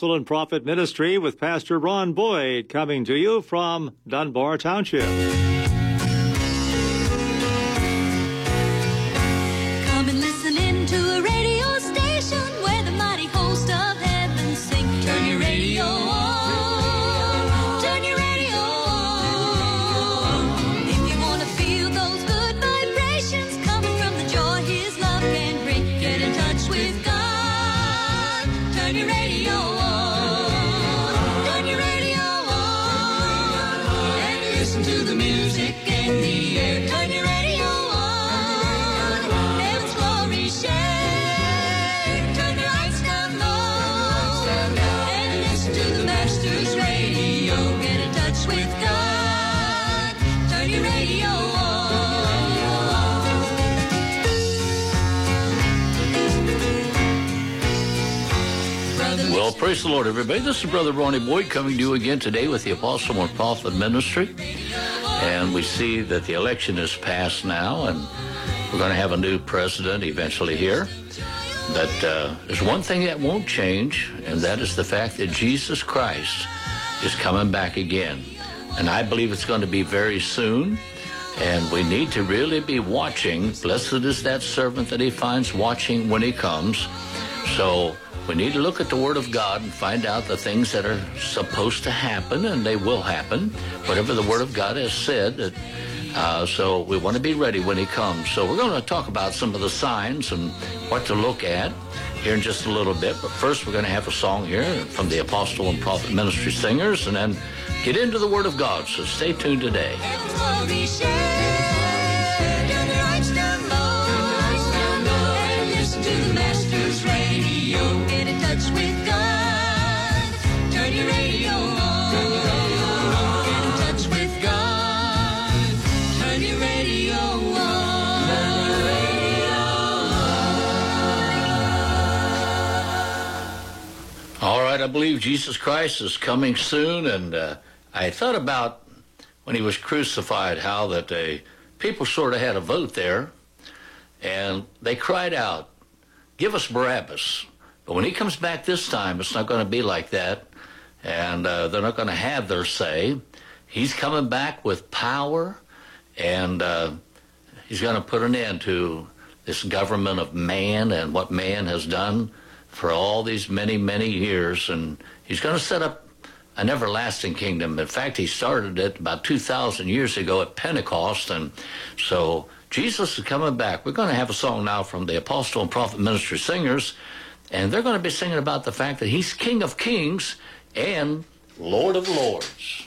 Apostle and Prophet Ministry with Pastor Ron Boyd coming to you from Dunbar Township. Praise the Lord, everybody. This is Brother Ronnie Boyd coming to you again today with the Apostle and Prophet Ministry. And we see that the election is passed now, and we're going to have a new president eventually here. But uh, there's one thing that won't change, and that is the fact that Jesus Christ is coming back again. And I believe it's going to be very soon. And we need to really be watching. Blessed is that servant that he finds watching when he comes. So we need to look at the Word of God and find out the things that are supposed to happen, and they will happen. Whatever the Word of God has said. Uh, so we want to be ready when He comes. So we're going to talk about some of the signs and what to look at here in just a little bit. But first, we're going to have a song here from the Apostle and Prophet Ministry Singers, and then get into the Word of God. So stay tuned today. I believe Jesus Christ is coming soon, and uh, I thought about when he was crucified how that they people sort of had a vote there, and they cried out, "Give us Barabbas!" But when he comes back this time, it's not going to be like that, and uh, they're not going to have their say. He's coming back with power, and uh, he's going to put an end to this government of man and what man has done for all these many, many years. And he's going to set up an everlasting kingdom. In fact, he started it about 2,000 years ago at Pentecost. And so Jesus is coming back. We're going to have a song now from the Apostle and Prophet Ministry Singers. And they're going to be singing about the fact that he's King of Kings and Lord of Lords.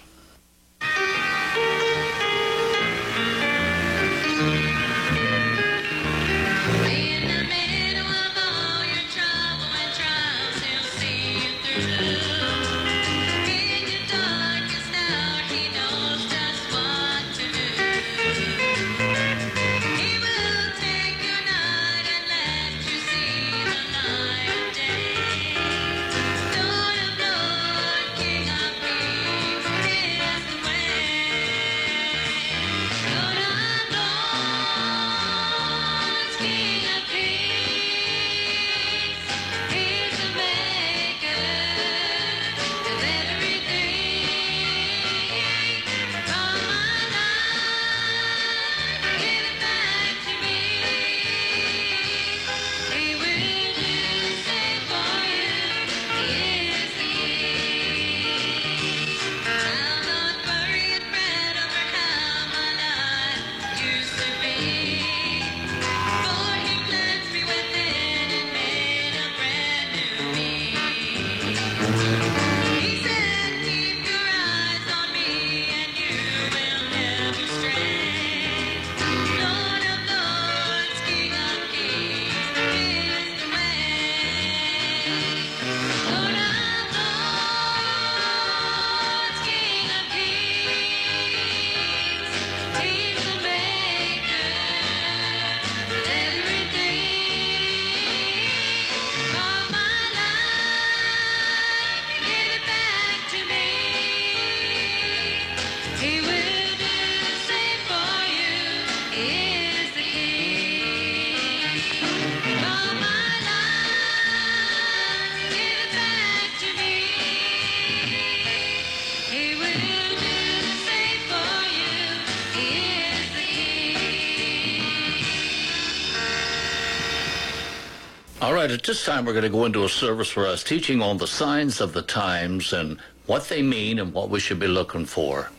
At this time we're going to go into a service for us teaching on the signs of the times and what they mean and what we should be looking for.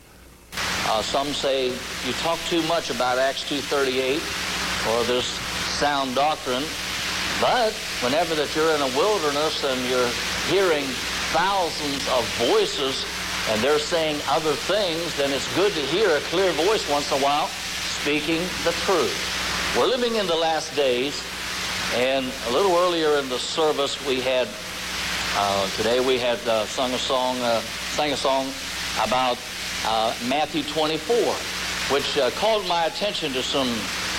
Uh, some say you talk too much about Acts 2.38 or this sound doctrine, but whenever that you're in a wilderness and you're hearing thousands of voices and they're saying other things, then it's good to hear a clear voice once in a while speaking the truth. We're living in the last days, and a little earlier in the service we had, uh, today we had uh, sung a song, uh, sang a song about uh, Matthew 24, which uh, called my attention to some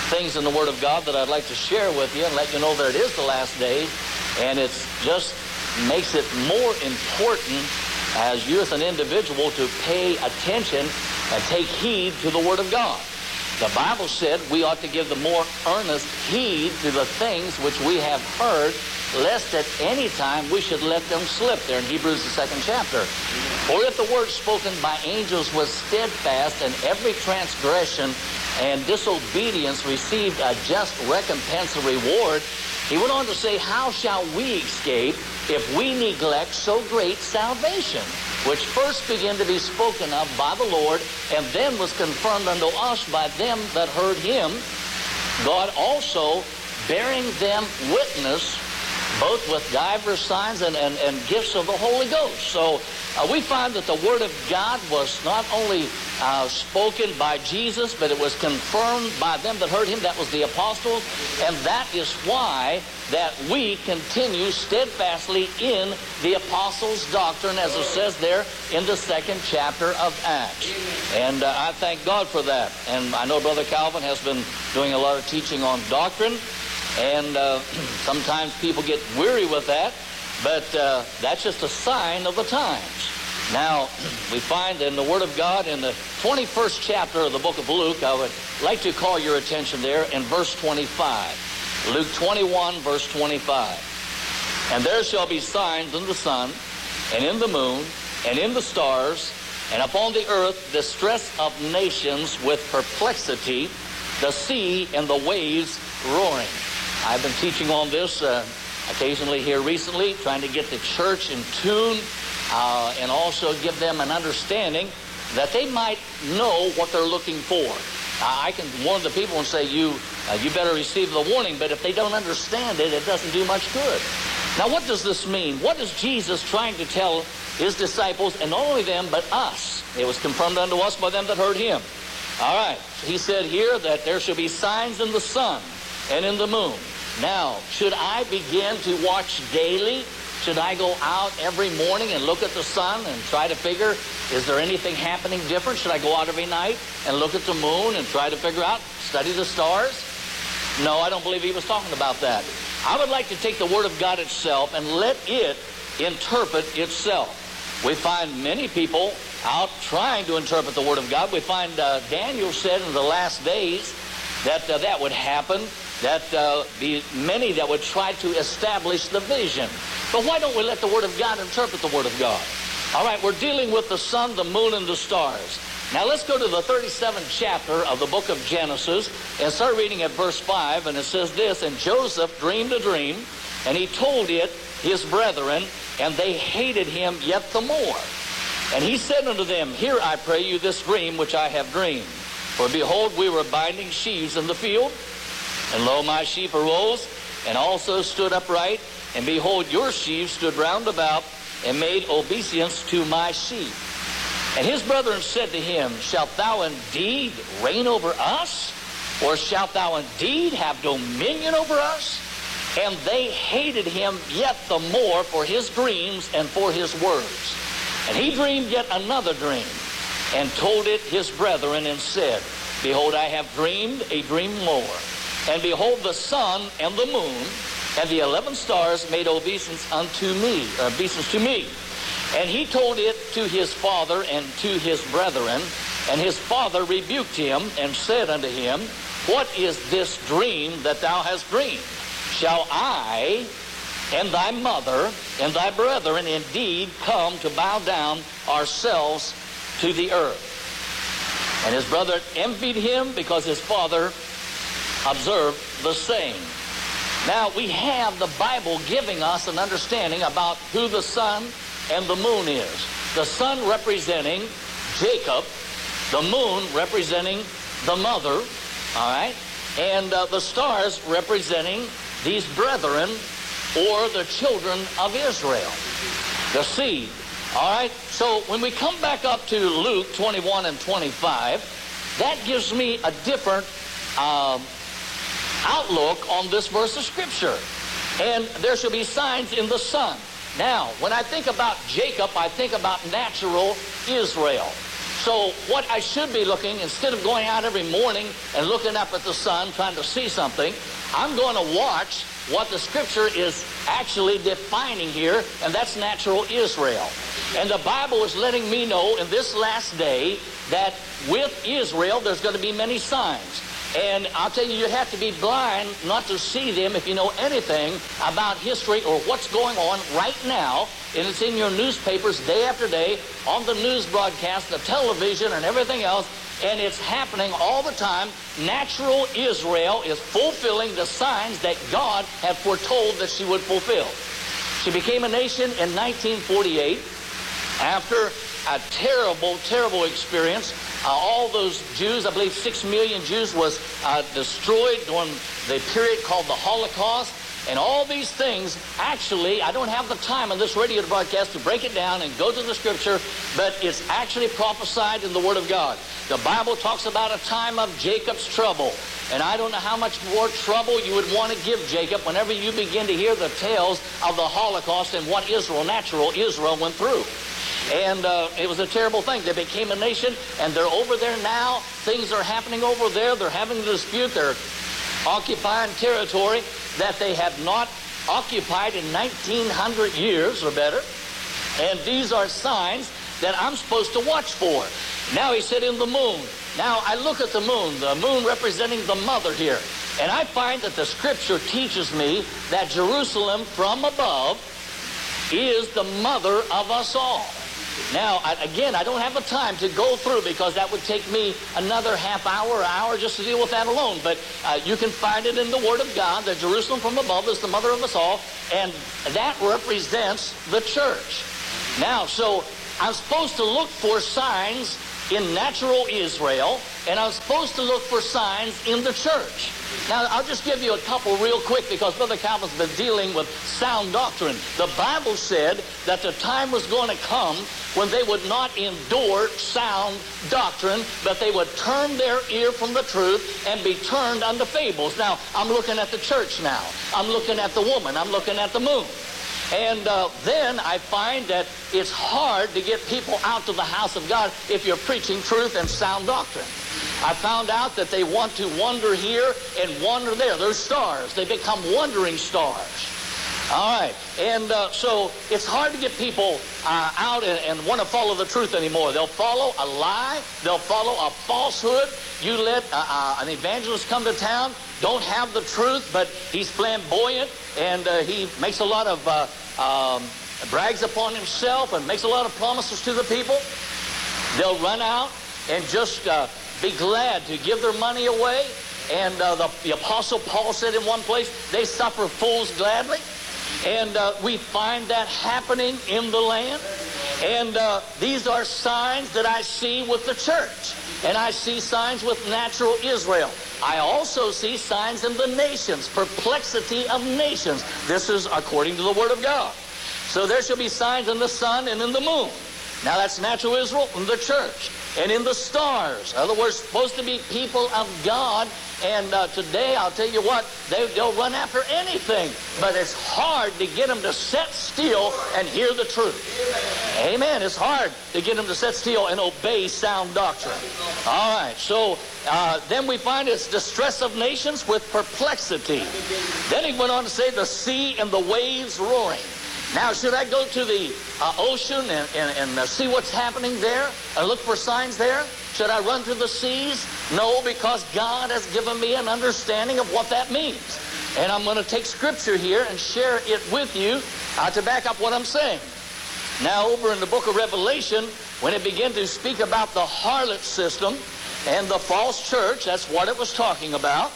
things in the Word of God that I'd like to share with you and let you know that it is the last days, and it just makes it more important as you as an individual to pay attention and take heed to the Word of God. The Bible said we ought to give the more earnest heed to the things which we have heard, lest at any time we should let them slip. There in Hebrews, the second chapter. For if the word spoken by angels was steadfast, and every transgression and disobedience received a just recompense and reward, he went on to say, How shall we escape if we neglect so great salvation, which first began to be spoken of by the Lord, and then was confirmed unto us by them that heard him, God also bearing them witness both with divers signs and, and, and gifts of the Holy Ghost. So uh, we find that the Word of God was not only uh, spoken by Jesus, but it was confirmed by them that heard him. That was the apostles. And that is why that we continue steadfastly in the apostles' doctrine, as it says there in the second chapter of Acts. And uh, I thank God for that. And I know Brother Calvin has been doing a lot of teaching on doctrine. And uh, sometimes people get weary with that, but uh, that's just a sign of the times. Now, we find in the Word of God in the 21st chapter of the book of Luke, I would like to call your attention there in verse 25. Luke 21, verse 25. And there shall be signs in the sun, and in the moon, and in the stars, and upon the earth distress of nations with perplexity, the sea and the waves roaring. I've been teaching on this uh, occasionally here recently, trying to get the church in tune uh, and also give them an understanding that they might know what they're looking for. I can warn the people and say, you, uh, you better receive the warning, but if they don't understand it, it doesn't do much good. Now, what does this mean? What is Jesus trying to tell his disciples, and not only them, but us? It was confirmed unto us by them that heard him. All right. He said here that there shall be signs in the sun and in the moon. Now, should I begin to watch daily? Should I go out every morning and look at the sun and try to figure, is there anything happening different? Should I go out every night and look at the moon and try to figure out, study the stars? No, I don't believe he was talking about that. I would like to take the Word of God itself and let it interpret itself. We find many people out trying to interpret the Word of God. We find uh, Daniel said in the last days that uh, that would happen that uh, be many that would try to establish the vision. But why don't we let the Word of God interpret the Word of God? All right, we're dealing with the sun, the moon, and the stars. Now let's go to the 37th chapter of the book of Genesis and start reading at verse 5. And it says this, And Joseph dreamed a dream, and he told it his brethren, and they hated him yet the more. And he said unto them, Hear, I pray you, this dream which I have dreamed. For behold, we were binding sheaves in the field, and lo, my sheep arose, and also stood upright, and behold, your sheep stood round about, and made obeisance to my sheep. And his brethren said to him, Shalt thou indeed reign over us? Or shalt thou indeed have dominion over us? And they hated him yet the more for his dreams and for his words. And he dreamed yet another dream, and told it his brethren, and said, Behold, I have dreamed a dream more. And behold, the sun and the moon and the eleven stars made obeisance unto me, uh, obeisance to me. And he told it to his father and to his brethren. And his father rebuked him and said unto him, What is this dream that thou hast dreamed? Shall I and thy mother and thy brethren indeed come to bow down ourselves to the earth? And his brother envied him because his father observed the same. Now, we have the Bible giving us an understanding about who the sun and the moon is. The sun representing Jacob, the moon representing the mother, all right, and uh, the stars representing these brethren or the children of Israel, the seed. All right, so when we come back up to Luke 21 and 25, that gives me a different um, outlook on this verse of Scripture. And there shall be signs in the sun. Now, when I think about Jacob, I think about natural Israel. So what I should be looking, instead of going out every morning and looking up at the sun trying to see something, I'm going to watch what the scripture is actually defining here, and that's natural Israel. And the Bible is letting me know in this last day that with Israel there's going to be many signs. And I'll tell you, you have to be blind not to see them if you know anything about history or what's going on right now. And it's in your newspapers day after day, on the news broadcast, the television, and everything else. And it's happening all the time. Natural Israel is fulfilling the signs that God had foretold that she would fulfill. She became a nation in 1948 after a terrible, terrible experience. Uh, all those Jews, I believe six million Jews, was uh, destroyed during the period called the Holocaust. And all these things, actually, I don't have the time on this radio broadcast to break it down and go to the scripture, but it's actually prophesied in the Word of God. The Bible talks about a time of Jacob's trouble. And I don't know how much more trouble you would want to give Jacob whenever you begin to hear the tales of the Holocaust and what Israel, natural Israel, went through. And uh, it was a terrible thing. They became a nation, and they're over there now. Things are happening over there. They're having a dispute. They're occupying territory that they have not occupied in 1900 years or better. And these are signs that I'm supposed to watch for. Now he said in the moon. Now I look at the moon, the moon representing the mother here. And I find that the scripture teaches me that Jerusalem from above is the mother of us all. Now, I, again, I don't have the time to go through because that would take me another half hour, hour just to deal with that alone. But uh, you can find it in the Word of God that Jerusalem from above is the mother of us all, and that represents the church. Now, so I'm supposed to look for signs in natural Israel, and I'm supposed to look for signs in the church. Now, I'll just give you a couple real quick because Brother Calvin's been dealing with sound doctrine. The Bible said that the time was going to come when they would not endure sound doctrine, but they would turn their ear from the truth and be turned unto fables. Now, I'm looking at the church now. I'm looking at the woman. I'm looking at the moon. And uh, then I find that it's hard to get people out to the house of God if you're preaching truth and sound doctrine. I found out that they want to wander here and wander there. They're stars. They become wandering stars. All right. And uh, so it's hard to get people uh, out and, and want to follow the truth anymore. They'll follow a lie. They'll follow a falsehood. You let uh, uh, an evangelist come to town, don't have the truth, but he's flamboyant and uh, he makes a lot of, uh, um, brags upon himself and makes a lot of promises to the people. They'll run out and just be glad to give their money away. And uh, the, the Apostle Paul said in one place, they suffer fools gladly. And uh, we find that happening in the land. And uh, these are signs that I see with the church. And I see signs with natural Israel. I also see signs in the nations, perplexity of nations. This is according to the Word of God. So there shall be signs in the sun and in the moon. Now that's natural Israel and the church and in the stars. In other words, supposed to be people of God. And uh, today, I'll tell you what, they, they'll run after anything. But it's hard to get them to set still and hear the truth. Amen. It's hard to get them to set still and obey sound doctrine. All right. So uh, then we find it's distress of nations with perplexity. Then he went on to say the sea and the waves roaring. Now, should I go to the uh, ocean and, and, and uh, see what's happening there and look for signs there? Should I run to the seas? No, because God has given me an understanding of what that means. And I'm going to take scripture here and share it with you uh, to back up what I'm saying. Now, over in the book of Revelation, when it began to speak about the harlot system and the false church, that's what it was talking about.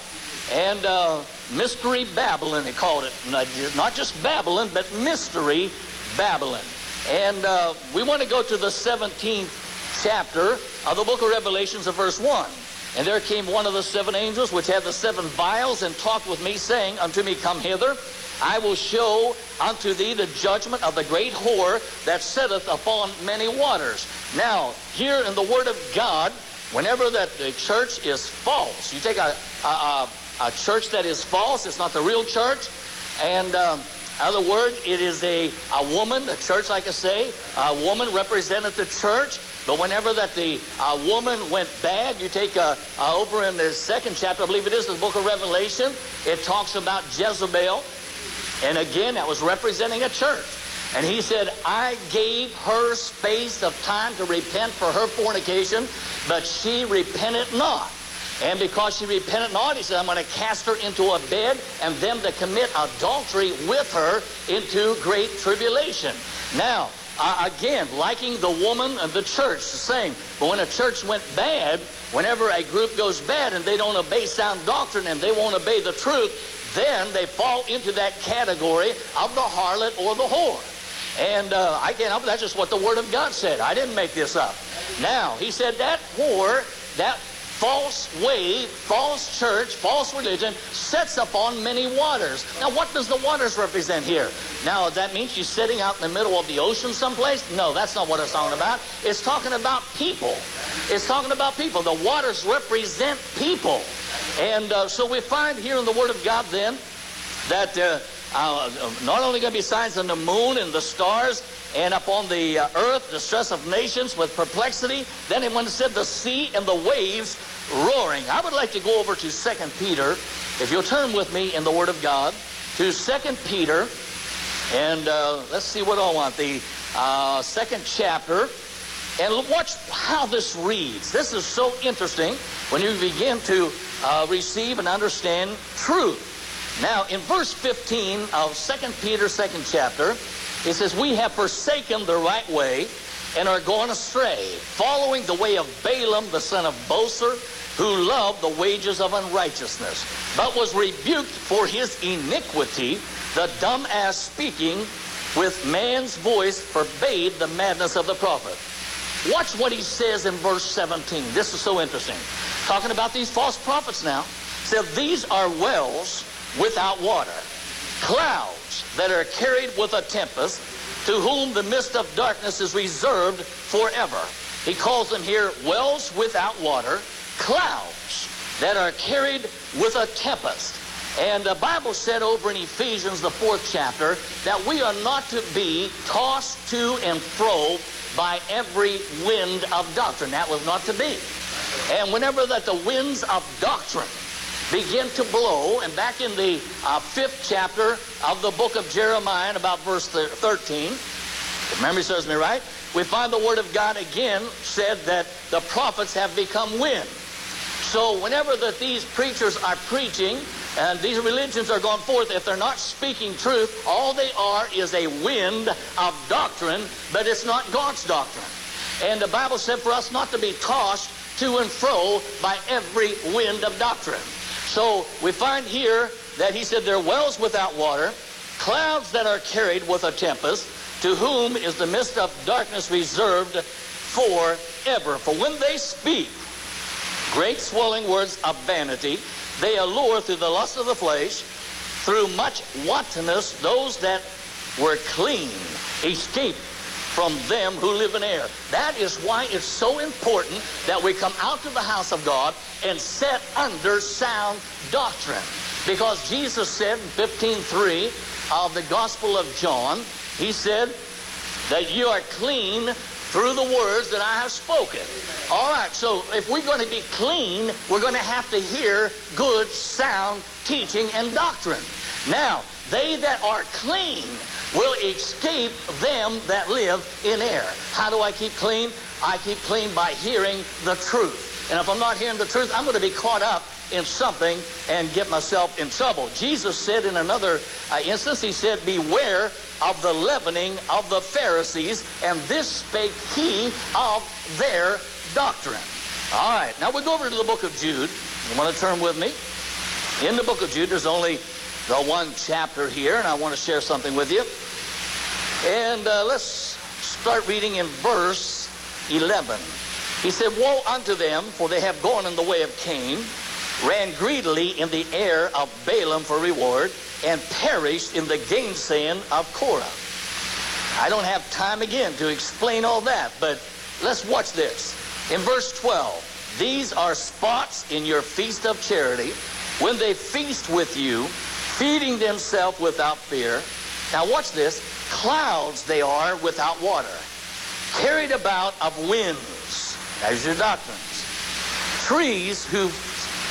And uh, Mystery Babylon, they called it. Not- just Babylon, but Mystery Babylon. And uh, we want to go to the 17th chapter of the book of Revelations of verse 1. And there came one of the seven angels which had the seven vials and talked with me, saying unto me, Come hither. I will show unto thee the judgment of the great whore that sitteth upon many waters. Now, here in the Word of God, whenever that the church is false, you take a, a, a church that is false, it's not the real church, and um, other word, it is a, a woman, a church, like I say, a woman represented the church. But whenever that the uh, woman went bad, you take uh, uh, over in the second chapter, I believe it is, the book of Revelation, it talks about Jezebel. And again, that was representing a church. And he said, I gave her space of time to repent for her fornication, but she repented not. And because she repented not, he said, I'm going to cast her into a bed and them that commit adultery with her into great tribulation. Now, uh, again, liking the woman and the church, the same. But when a church went bad, whenever a group goes bad and they don't obey sound doctrine and they won't obey the truth, then they fall into that category of the harlot or the whore. And uh, I can't help it. That's just what the Word of God said. I didn't make this up. Now, he said that whore, that false way, false church, false religion sets up on many waters. Now, what does the waters represent here? Now, that means she's sitting out in the middle of the ocean someplace? No, that's not what it's talking about. It's talking about people. It's talking about people. The waters represent people. And uh, so we find here in the Word of God then that uh, uh, not only going to be signs on the moon and the stars and upon the uh, earth, distress of nations with perplexity. Then it when it said the sea and the waves roaring. I would like to go over to 2 Peter, if you'll turn with me in the Word of God, to 2 Peter, and uh, let's see what I want. The uh, second chapter, and watch how this reads. This is so interesting when you begin to uh, receive and understand truth. Now, in verse 15 of 2 Peter, second chapter, it says, We have forsaken the right way and are going astray, following the way of Balaam, the son of Bosor, who loved the wages of unrighteousness, but was rebuked for his iniquity. The dumb ass speaking with man's voice forbade the madness of the prophet. Watch what he says in verse 17. This is so interesting. Talking about these false prophets now. Said, These are wells without water, clouds that are carried with a tempest, to whom the mist of darkness is reserved forever. He calls them here wells without water, clouds that are carried with a tempest. And the Bible said over in Ephesians, the fourth chapter, that we are not to be tossed to and fro by every wind of doctrine. That was not to be. And whenever that the winds of doctrine begin to blow, and back in the uh, fifth chapter of the book of Jeremiah, about verse 13, if memory serves me right, we find the word of God again said that the prophets have become wind. So whenever that these preachers are preaching and these religions are going forth, if they're not speaking truth, all they are is a wind of doctrine, but it's not God's doctrine. And the Bible said for us not to be tossed to and fro by every wind of doctrine. So we find here that he said they're wells without water, clouds that are carried with a tempest, to whom is the mist of darkness reserved forever. For when they speak, great swelling words of vanity. They allure through the lust of the flesh, through much wantonness, those that were clean escape from them who live in error. That is why it's so important that we come out to the house of God and set under sound doctrine. Because Jesus said in 15.3 of the Gospel of John, he said that you are clean through the words that I have spoken. All right, so if we're going to be clean, we're going to have to hear good, sound teaching and doctrine. Now, they that are clean will escape them that live in error. How do I keep clean? I keep clean by hearing the truth. And if I'm not hearing the truth, I'm going to be caught up in something and get myself in trouble. Jesus said in another uh, instance, he said, beware of the leavening of the Pharisees, and this spake he of their doctrine. All right, now we go over to the book of Jude. You want to turn with me? In the book of Jude, there's only the one chapter here, and I want to share something with you. And uh, let's start reading in verse 11. He said, Woe unto them, for they have gone in the way of Cain, ran greedily in the air of Balaam for reward, and perished in the gainsaying of Korah. I don't have time again to explain all that, but let's watch this. In verse 12, these are spots in your feast of charity when they feast with you, feeding themselves without fear. Now watch this. Clouds they are without water, carried about of winds. That's your doctrines. Trees who,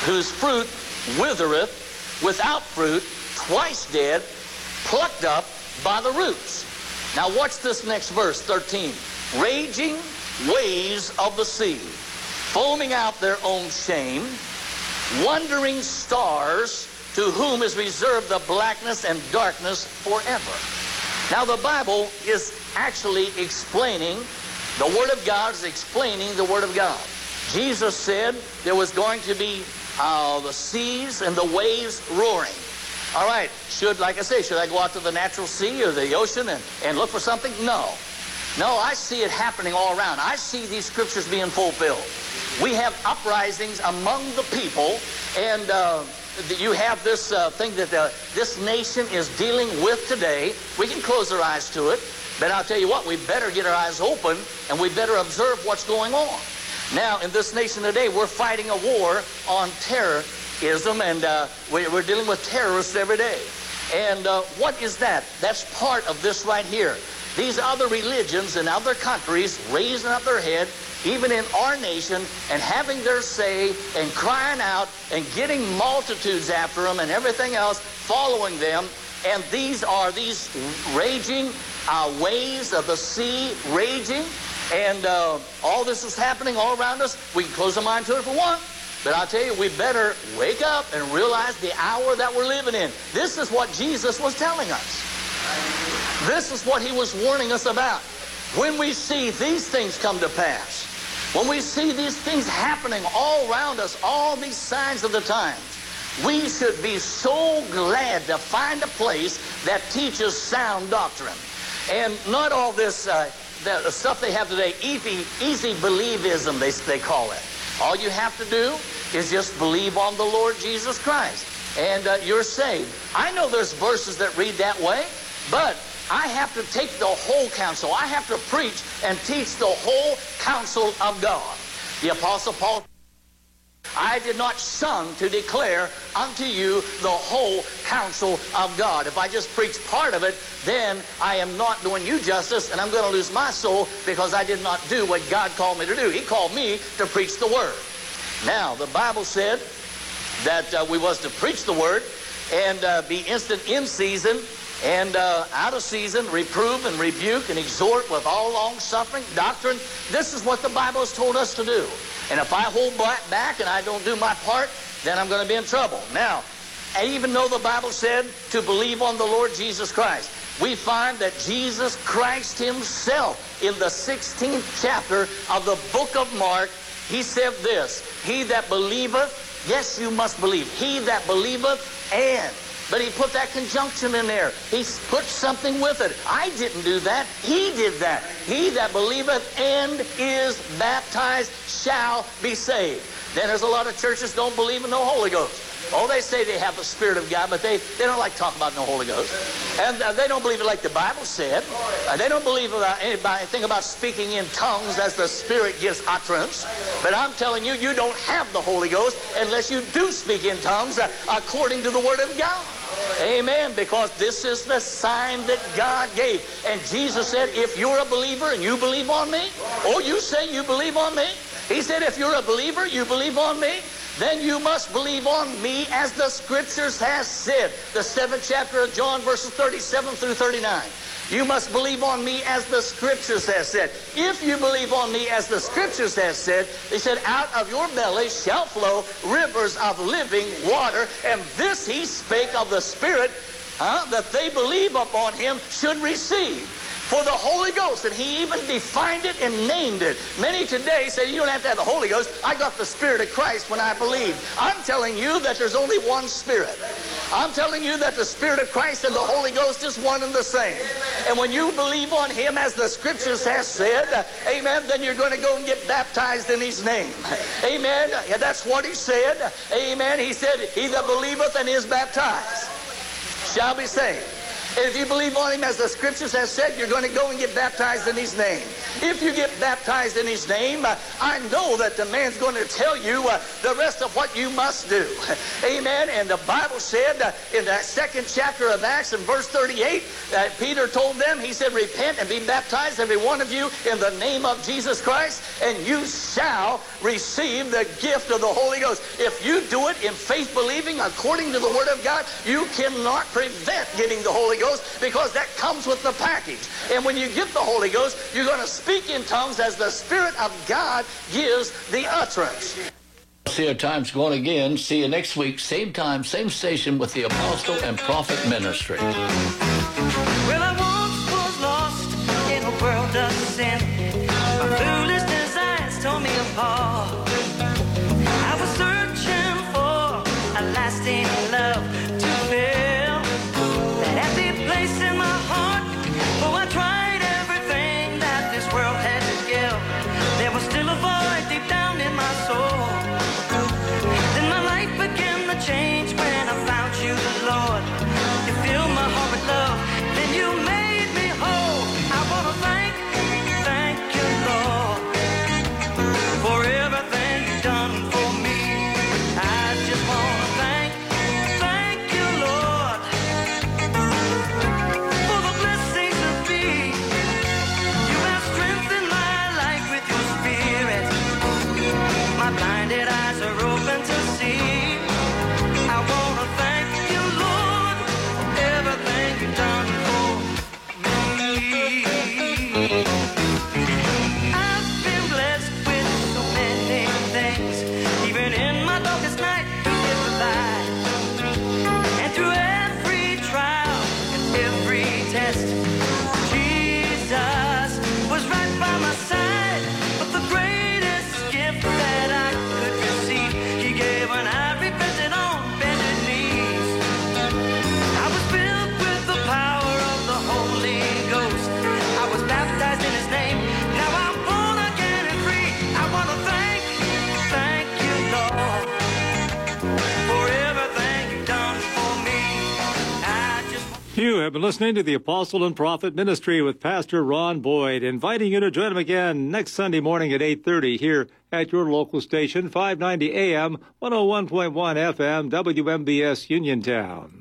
whose fruit withereth, without fruit, twice dead, plucked up by the roots. Now watch this next verse, 13. Raging waves of the sea, foaming out their own shame, wandering stars to whom is reserved the blackness and darkness forever. Now the Bible is actually explaining, the Word of God is explaining the Word of God. Jesus said there was going to be uh, the seas and the waves roaring. All right, should, like I say, should I go out to the natural sea or the ocean and, and look for something? No. No, I see it happening all around. I see these scriptures being fulfilled. We have uprisings among the people, and uh, you have this uh, thing that uh, this nation is dealing with today. We can close our eyes to it, but I'll tell you what, we better get our eyes open and we better observe what's going on. Now, in this nation today, we're fighting a war on terrorism, and uh, we- we're dealing with terrorists every day. And uh, what is that? That's part of this right here. These other religions in other countries raising up their head, even in our nation, and having their say and crying out and getting multitudes after them and everything else following them. And these are these raging uh, waves of the sea raging. And uh, all this is happening all around us. We can close our mind to it if we want. But I'll tell you, we better wake up and realize the hour that we're living in. This is what Jesus was telling us. This is what he was warning us about. When we see these things come to pass, when we see these things happening all around us, all these signs of the times, we should be so glad to find a place that teaches sound doctrine. And not all this uh, the stuff they have today, easy, easy believism, they, they call it. All you have to do is just believe on the Lord Jesus Christ, and uh, you're saved. I know there's verses that read that way, but I have to take the whole counsel. I have to preach and teach the whole counsel of God. The Apostle Paul I did not shun to declare unto you the whole counsel of God. If I just preach part of it, then I am not doing you justice, and I'm going to lose my soul because I did not do what God called me to do. He called me to preach the Word. Now, the Bible said that uh, we was to preach the Word and uh, be instant in season and uh, out of season, reprove and rebuke and exhort with all long suffering, doctrine. This is what the Bible has told us to do. And if I hold back and I don't do my part, then I'm going to be in trouble. Now, even though the Bible said to believe on the Lord Jesus Christ, we find that Jesus Christ himself in the 16th chapter of the book of Mark, he said this, He that believeth, yes, you must believe, he that believeth and but he put that conjunction in there. He put something with it. I didn't do that. He did that. He that believeth and is baptized shall be saved. Then there's a lot of churches don't believe in no Holy Ghost. Oh, they say they have the Spirit of God, but they, they don't like talking about no Holy Ghost. And uh, they don't believe it like the Bible said. Uh, they don't believe about anybody, anything about speaking in tongues as the Spirit gives utterance. But I'm telling you, you don't have the Holy Ghost unless you do speak in tongues uh, according to the Word of God. Amen. Because this is the sign that God gave. And Jesus said, if you're a believer and you believe on me, or you say you believe on me, he said, if you're a believer, you believe on me, then you must believe on me as the scriptures has said. The seventh chapter of John, verses 37 through 39. You must believe on me as the scriptures has said. If you believe on me as the scriptures has said, they said, out of your belly shall flow rivers of living water. And this he spake of the Spirit, huh, that they believe upon him should receive. For the Holy Ghost. And he even defined it and named it. Many today say you don't have to have the Holy Ghost. I got the Spirit of Christ when I believed. I'm telling you that there's only one Spirit. I'm telling you that the Spirit of Christ and the Holy Ghost is one and the same. And when you believe on Him, as the Scriptures has said, amen, then you're going to go and get baptized in His name. Amen. Yeah, that's what He said. Amen. He said, He that believeth and is baptized shall be saved. If you believe on him, as the scriptures have said, you're going to go and get baptized in his name. If you get baptized in his name, uh, I know that the man's going to tell you uh, the rest of what you must do. Amen. And the Bible said uh, in that second chapter of Acts in verse 38, that Peter told them, he said, repent and be baptized, every one of you, in the name of Jesus Christ, and you shall receive the gift of the Holy Ghost. If you do it in faith believing according to the Word of God, you cannot prevent getting the Holy Ghost because that comes with the package. And when you get the Holy Ghost, you're going to speak in tongues as the Spirit of God gives the utterance. See our time's going again. See you next week, same time, same station with the Apostle and Prophet Ministry. Well, I once was lost in a world of sin. My foolish desires tore me apart. Listening to the Apostle and Prophet Ministry with Pastor Ron Boyd, inviting you to join him again next Sunday morning at 8.30 here at your local station, 590 AM, 101.1 FM, WMBS Uniontown.